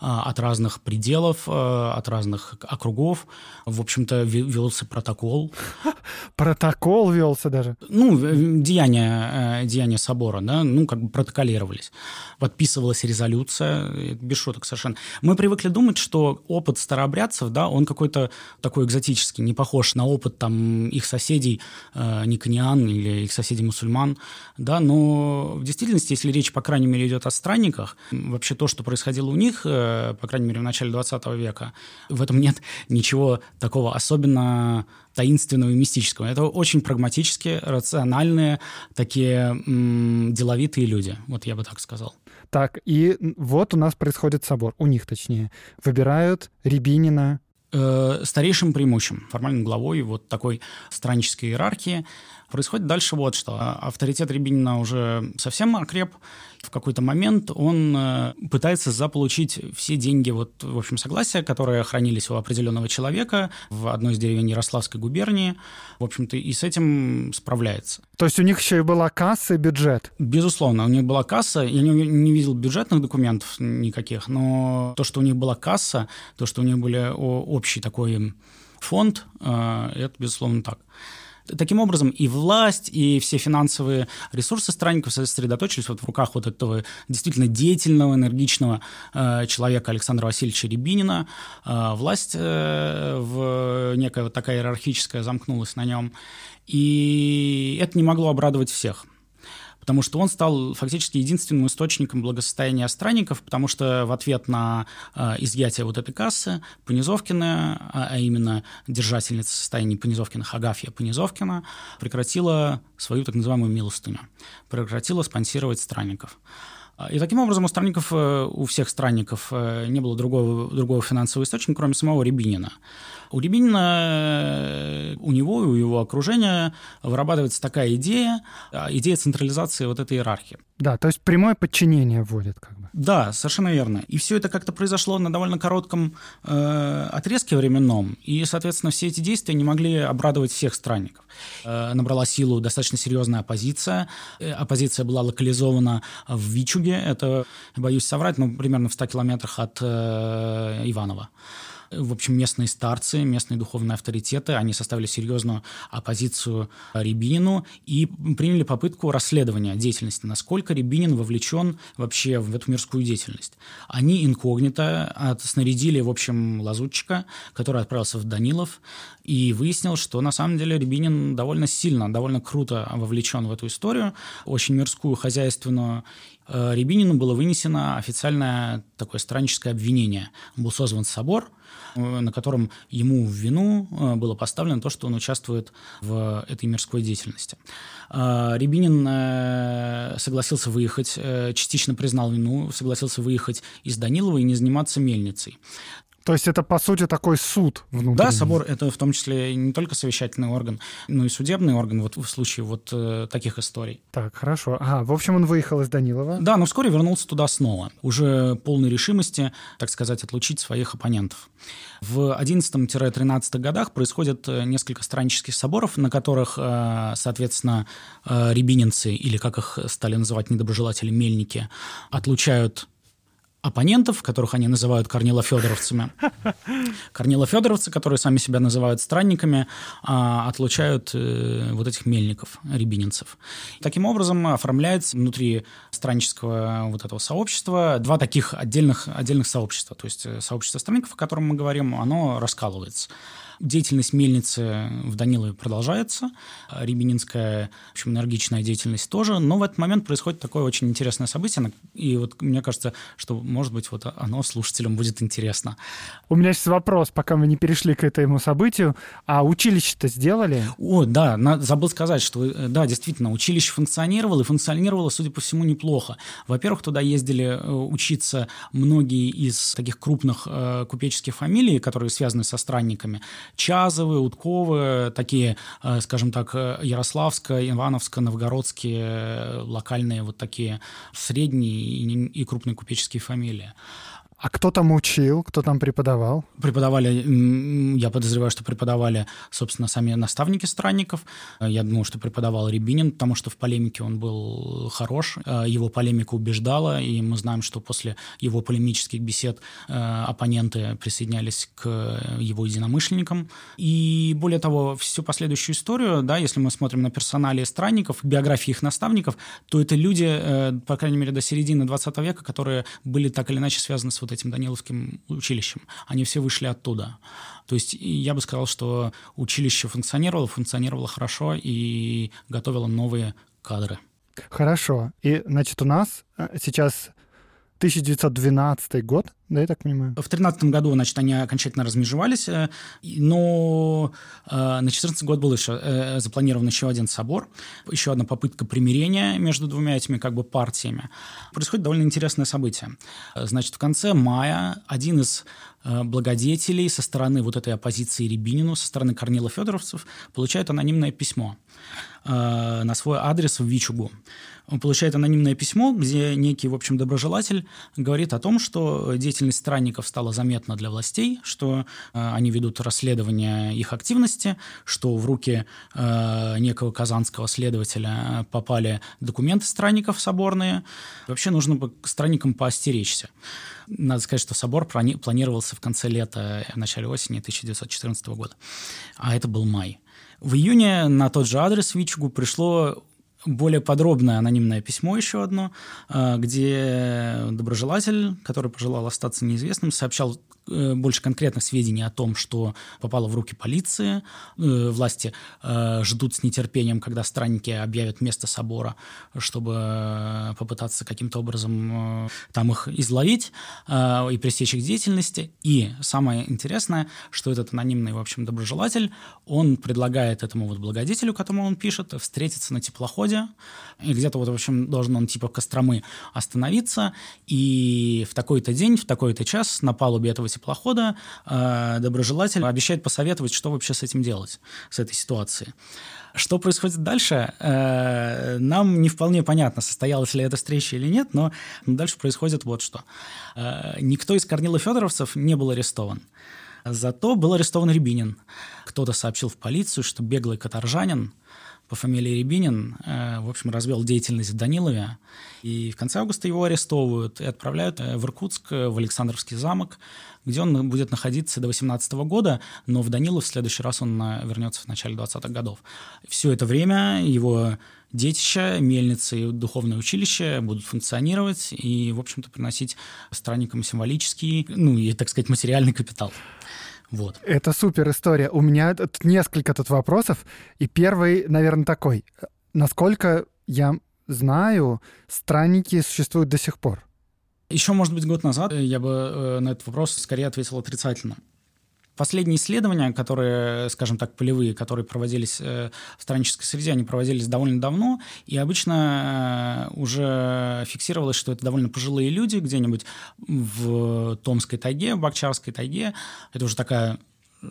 от разных пределов, э, от разных округов. В общем-то, велся протокол. Протокол велся даже? Ну, деяния, э, деяния собора, да, ну, как бы протоколировались. Подписывалась резолюция, без шуток совершенно. Мы привыкли думать, что опыт старообрядцев, да, он какой-то такой экзотический, не похож на опыт там их соседей э, никониан или их соседей мусульман, да, но в действительности, если речь, по крайней мере, идет о странниках, вообще то, что происходило у них, э, по крайней мере, в начале 20 века, в этом нет ничего такого особенно таинственного и мистического. Это очень прагматические, рациональные, такие м- деловитые люди, вот я бы так сказал. Так, и вот у нас происходит собор, у них точнее. Выбирают Рябинина. Э, старейшим преимущим, формальным главой вот такой страннической иерархии. Происходит дальше вот что. Авторитет Рябинина уже совсем окреп. В какой-то момент он э, пытается заполучить все деньги, вот, в общем, согласия, которые хранились у определенного человека в одной из деревень Ярославской губернии. В общем-то, и с этим справляется. То есть у них еще и была касса и бюджет? Безусловно, у них была касса. Я не, не видел бюджетных документов никаких, но то, что у них была касса, то, что у них были общий такой фонд, э, это, безусловно, так. Таким образом, и власть, и все финансовые ресурсы странников сосредоточились вот в руках вот этого действительно деятельного, энергичного э, человека Александра Васильевича Рябинина. Э, власть э, в некая вот такая иерархическая замкнулась на нем. И это не могло обрадовать всех потому что он стал фактически единственным источником благосостояния странников, потому что в ответ на э, изъятие вот этой кассы Понизовкина, а, а именно держательница состояния Понизовкина, Хагафья Понизовкина, прекратила свою так называемую милостыню, прекратила спонсировать странников. И таким образом у странников, э, у всех странников э, не было другого, другого финансового источника, кроме самого Рябинина. У Рябинина, у него и у его окружения вырабатывается такая идея, а, идея централизации вот этой иерархии. Да, то есть прямое подчинение вводит как бы. Да, совершенно верно. И все это как-то произошло на довольно коротком э, отрезке временном, и, соответственно, все эти действия не могли обрадовать всех странников. Э, набрала силу достаточно серьезная оппозиция. Э, оппозиция была локализована в Вичуге, это, боюсь соврать, но примерно в 100 километрах от э, Иванова в общем, местные старцы, местные духовные авторитеты, они составили серьезную оппозицию Рябинину и приняли попытку расследования деятельности, насколько Рябинин вовлечен вообще в эту мирскую деятельность. Они инкогнито снарядили, в общем, лазутчика, который отправился в Данилов, и выяснил, что на самом деле Рябинин довольно сильно, довольно круто вовлечен в эту историю, очень мирскую, хозяйственную, Рябинину было вынесено официальное такое странническое обвинение. Был созван собор, Э, на котором ему в вину э, было поставлено то, что он участвует в этой мирской деятельности. Э, Рябинин согласился выехать, частично признал вину, согласился выехать из Данилова и не заниматься мельницей. То есть это, по сути, такой суд внутренний? Да, собор — это в том числе не только совещательный орган, но и судебный орган вот в случае вот э, таких историй. Так, хорошо. Ага, в общем, он выехал из Данилова? Да, но вскоре вернулся туда снова, уже полной решимости, так сказать, отлучить своих оппонентов. В 11-13 годах происходят э, несколько страннических соборов, на которых, э, соответственно, э, рябининцы, или как их стали называть недоброжелатели, мельники, отлучают оппонентов, которых они называют корнилофедоровцами. Корнилофедоровцы, которые сами себя называют странниками, а, отлучают э, вот этих мельников, рябининцев. Таким образом оформляется внутри страннического вот этого сообщества два таких отдельных, отдельных сообщества. То есть э, сообщество странников, о котором мы говорим, оно раскалывается. Деятельность мельницы в Данилове продолжается, рябининская, в общем, энергичная деятельность тоже, но в этот момент происходит такое очень интересное событие, и вот мне кажется, что, может быть, вот оно слушателям будет интересно. У меня есть вопрос, пока мы не перешли к этому событию, а училище-то сделали? О, да, забыл сказать, что, э, да, действительно, училище функционировало, и функционировало, судя по всему, неплохо. Во-первых, туда ездили э, учиться многие из таких крупных э, купеческих фамилий, которые связаны со странниками, Чазовы, Утковы, такие, э, скажем так, э, Ярославско, Ивановско, Новгородские, э, локальные вот такие средние и крупные купеческие фамилии. А кто там учил, кто там преподавал? Преподавали, я подозреваю, что преподавали, собственно, сами наставники странников. Я думаю, что преподавал Рябинин, потому что в полемике он был хорош. Его полемика убеждала, и мы знаем, что после его полемических бесед э, оппоненты присоединялись к его единомышленникам. И более того, всю последующую историю, да, если мы смотрим на персонали странников, биографии их наставников, то это люди, э, по крайней мере, до середины 20 века, которые были так или иначе связаны с вот этим Даниловским училищем. Они все вышли оттуда. То есть я бы сказал, что училище функционировало, функционировало хорошо и готовило новые кадры. Хорошо. И, значит, у нас э, сейчас 1912 год, да, я так понимаю? В 2013 году, значит, они окончательно размежевались, э, но э, на 2014 год был еще э, запланирован еще один собор, еще одна попытка примирения между двумя этими как бы партиями. Происходит довольно интересное событие. Значит, в конце мая один из благодетелей со стороны вот этой оппозиции Рябинину, со стороны Корнила Федоровцев, получает анонимное письмо на свой адрес в Вичугу он получает анонимное письмо, где некий, в общем, доброжелатель говорит о том, что деятельность странников стала заметна для властей, что э, они ведут расследование их активности, что в руки э, некого казанского следователя попали документы странников соборные. Вообще нужно бы странникам поостеречься. Надо сказать, что собор планировался в конце лета, в начале осени 1914 года. А это был май. В июне на тот же адрес Вичугу пришло более подробное анонимное письмо еще одно, э, где доброжелатель, который пожелал остаться неизвестным, сообщал больше конкретных сведений о том, что попало в руки полиции. Э, власти э, ждут с нетерпением, когда странники объявят место собора, чтобы попытаться каким-то образом там их изловить и пресечь их деятельности. И самое интересное, что этот анонимный, в общем, доброжелатель, он предлагает этому вот благодетелю, которому он пишет, встретиться на теплоходе, и где-то вот, в общем, должен он типа Костромы остановиться, и в такой-то день, в такой-то час на палубе этого теплохода э, доброжелатель обещает посоветовать, что вообще с этим делать, с этой ситуацией. Что происходит дальше, э, нам не вполне понятно, состоялась ли эта встреча или нет, но дальше происходит вот что. Э, никто из Корнила Федоровцев не был арестован. Зато был арестован Рябинин. Кто-то сообщил в полицию, что беглый каторжанин по фамилии Рябинин, э, в общем, развел деятельность в Данилове. И в конце августа его арестовывают и отправляют э, в Иркутск, э, в Александровский замок, где он будет находиться до 18 года, но в Данилов в следующий раз он вернется в начале 20-х годов. Все это время его детища, мельницы и духовное училище будут функционировать и, в общем-то, приносить странникам символический, ну и, так сказать, материальный капитал. Вот. Это супер история. У меня тут несколько тут вопросов. И первый, наверное, такой. Насколько я знаю, странники существуют до сих пор. Еще, может быть, год назад я бы э, на этот вопрос скорее ответил отрицательно. Последние исследования, которые, скажем так, полевые, которые проводились э, в страннической среде, они проводились довольно давно, и обычно э, уже фиксировалось, что это довольно пожилые люди где-нибудь в Томской тайге, в Бакчарской тайге. Это уже такая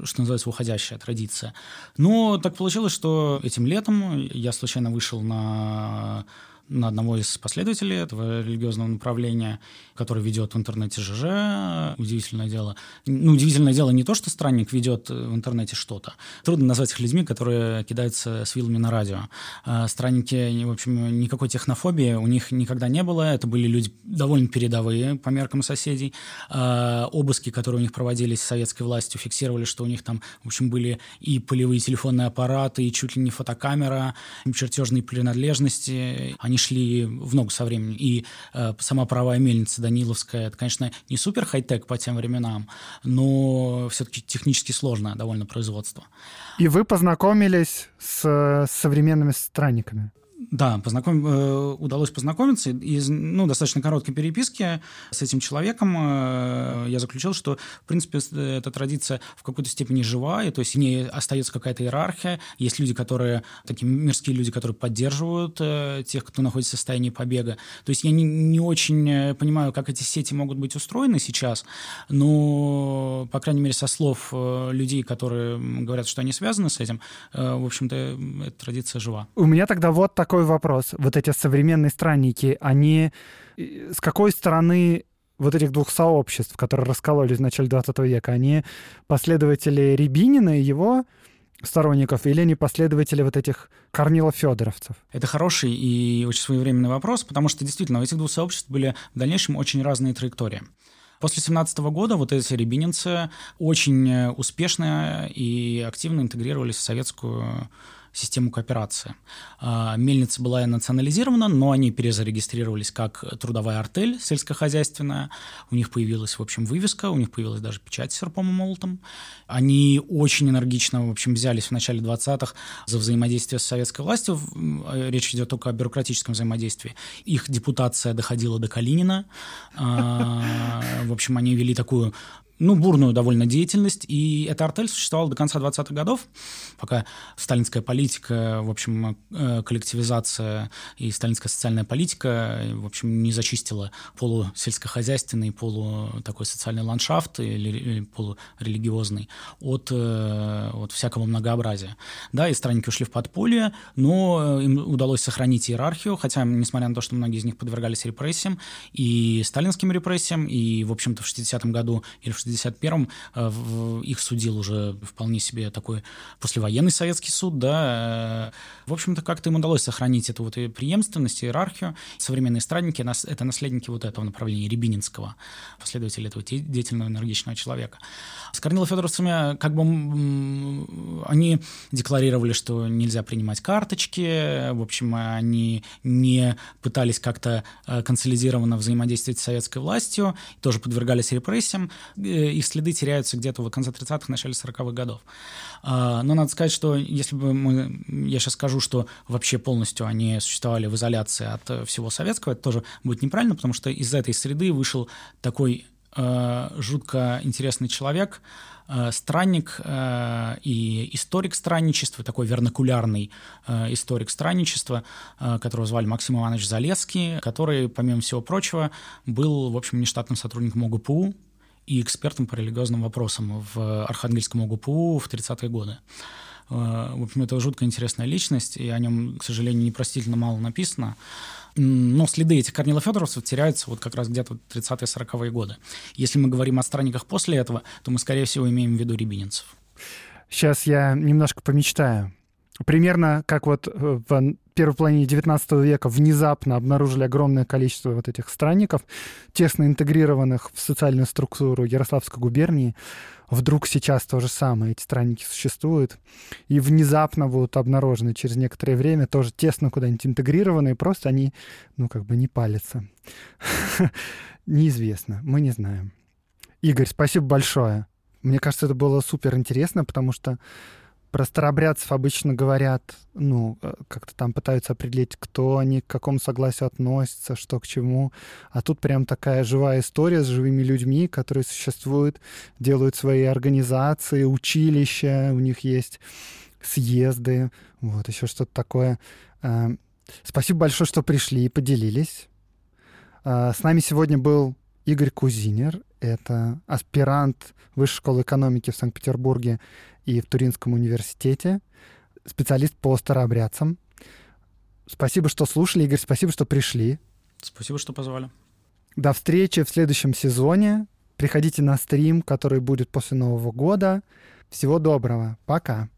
что называется, уходящая традиция. Но так получилось, что этим летом я случайно вышел на на одного из последователей этого религиозного направления, который ведет в интернете ЖЖ. Удивительное дело. Ну, удивительное дело не то, что странник ведет в интернете что-то. Трудно назвать их людьми, которые кидаются с вилами на радио. А странники, в общем, никакой технофобии у них никогда не было. Это были люди довольно передовые по меркам соседей. А обыски, которые у них проводились советской властью, фиксировали, что у них там, в общем, были и полевые телефонные аппараты, и чуть ли не фотокамера, и чертежные принадлежности. Они они шли в ногу со временем. И э, сама паровая мельница Даниловская, это, конечно, не супер хай-тек по тем временам, но все-таки технически сложное довольно производство. И вы познакомились с современными странниками? Да, познаком... Э, удалось познакомиться. Из ну, достаточно короткой переписки с этим человеком э, я заключил, что, в принципе, эта традиция в какой-то степени живая, то есть не остается какая-то иерархия. Есть люди, которые, такие мирские люди, которые поддерживают э, тех, кто находится в состоянии побега. То есть я не, не очень понимаю, как эти сети могут быть устроены сейчас, но, по крайней мере, со слов людей, которые говорят, что они связаны с этим, в общем-то, эта традиция жива. У меня тогда вот такой такой вопрос. Вот эти современные странники, они э, с какой стороны вот этих двух сообществ, которые раскололись в начале 20 века, они последователи Рябинина и его сторонников, или они последователи вот этих Корнилов-Федоровцев? Это хороший и очень своевременный вопрос, потому что действительно у этих двух сообществ были в дальнейшем очень разные траектории. После 17 года вот эти рябининцы очень э, успешно и активно интегрировались в советскую систему кооперации. А, мельница была национализирована, но они перезарегистрировались как трудовая артель сельскохозяйственная. У них появилась, в общем, вывеска, у них появилась даже печать с серпом и молотом. Они очень энергично, в общем, взялись в начале 20-х за взаимодействие с советской властью. Э, речь идет только о бюрократическом взаимодействии. Их депутация доходила до Калинина. А, в общем, они вели такую ну, бурную довольно деятельность, и эта артель существовала до конца 20-х годов, пока сталинская политика, в общем, э, коллективизация и сталинская социальная политика, в общем, не зачистила полусельскохозяйственный, полу такой социальный ландшафт или, или полурелигиозный от, э, от всякого многообразия. Да, и странники ушли в подполье, но им удалось сохранить иерархию, хотя, несмотря на то, что многие из них подвергались репрессиям, и сталинским репрессиям, и, в общем-то, в 60-м году или в 61-м э, их судил уже вполне себе такой послевоенный советский суд, да. Э, в общем-то, как-то им удалось сохранить эту вот преемственность, иерархию. Современные странники — это наследники вот этого направления Рябининского, последователи этого деятельного энергичного человека. С Корнило-Федоровцами как бы они декларировали, что нельзя принимать карточки, в общем, они не пытались как-то э, консолидированно взаимодействовать с советской властью, тоже подвергались репрессиям, их следы теряются где-то в конце 30-х, начале 40-х годов. А, но надо сказать, что если бы мы, я сейчас скажу, что вообще полностью они существовали в изоляции от всего советского, это тоже будет неправильно, потому что из этой среды вышел такой Э, жутко интересный человек, э, странник э, и историк странничества, такой вернокулярный историк странничества, которого звали Максим Иванович Залесский, который, помимо всего прочего, был, в общем, нештатным сотрудником ОГПУ и экспертом по религиозным вопросам в Архангельском ОГПУ в 30-е годы. В общем, это жутко интересная личность, и о нем, к сожалению, непростительно мало написано но следы этих Корнило-Федоровцев теряются вот как раз где-то 30-40-е годы. Если мы говорим о странниках после этого, то мы, скорее всего, имеем в виду рябининцев. Сейчас я немножко помечтаю. Примерно как вот э, в первой половине XIX века внезапно обнаружили огромное количество вот этих странников, тесно интегрированных в социальную структуру Ярославской губернии. Вдруг сейчас то же самое, эти странники существуют, и внезапно будут обнаружены через некоторое время, тоже тесно куда-нибудь интегрированные, просто они, ну, как бы не палятся. Неизвестно, мы не знаем. Игорь, спасибо большое. Мне кажется, это было супер интересно, потому что про старобрядцев обычно говорят, ну, э, как-то там пытаются определить, кто они, к какому согласию относятся, что к чему. А тут прям такая живая история с живыми людьми, которые существуют, делают свои организации, училища, у них есть съезды, вот, еще что-то такое. Э, спасибо большое, что пришли и поделились. Э, с нами сегодня был Игорь Кузинер. Это аспирант Высшей школы экономики в Санкт-Петербурге и в Туринском университете, специалист по старообрядцам. Спасибо, что слушали, Игорь, спасибо, что пришли. Спасибо, что позвали. До встречи в следующем сезоне. Приходите на стрим, который будет после Нового года. Всего доброго. Пока.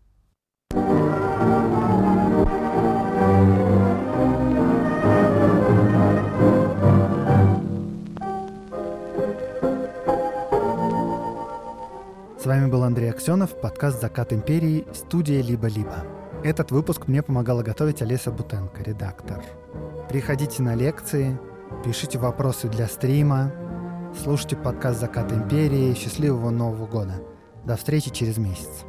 С вами был Андрей Аксенов, подкаст «Закат империи», студия «Либо-либо». Этот выпуск мне помогала готовить Олеся Бутенко, редактор. Приходите на лекции, пишите вопросы для стрима, слушайте подкаст «Закат империи». Счастливого Нового года. До встречи через месяц.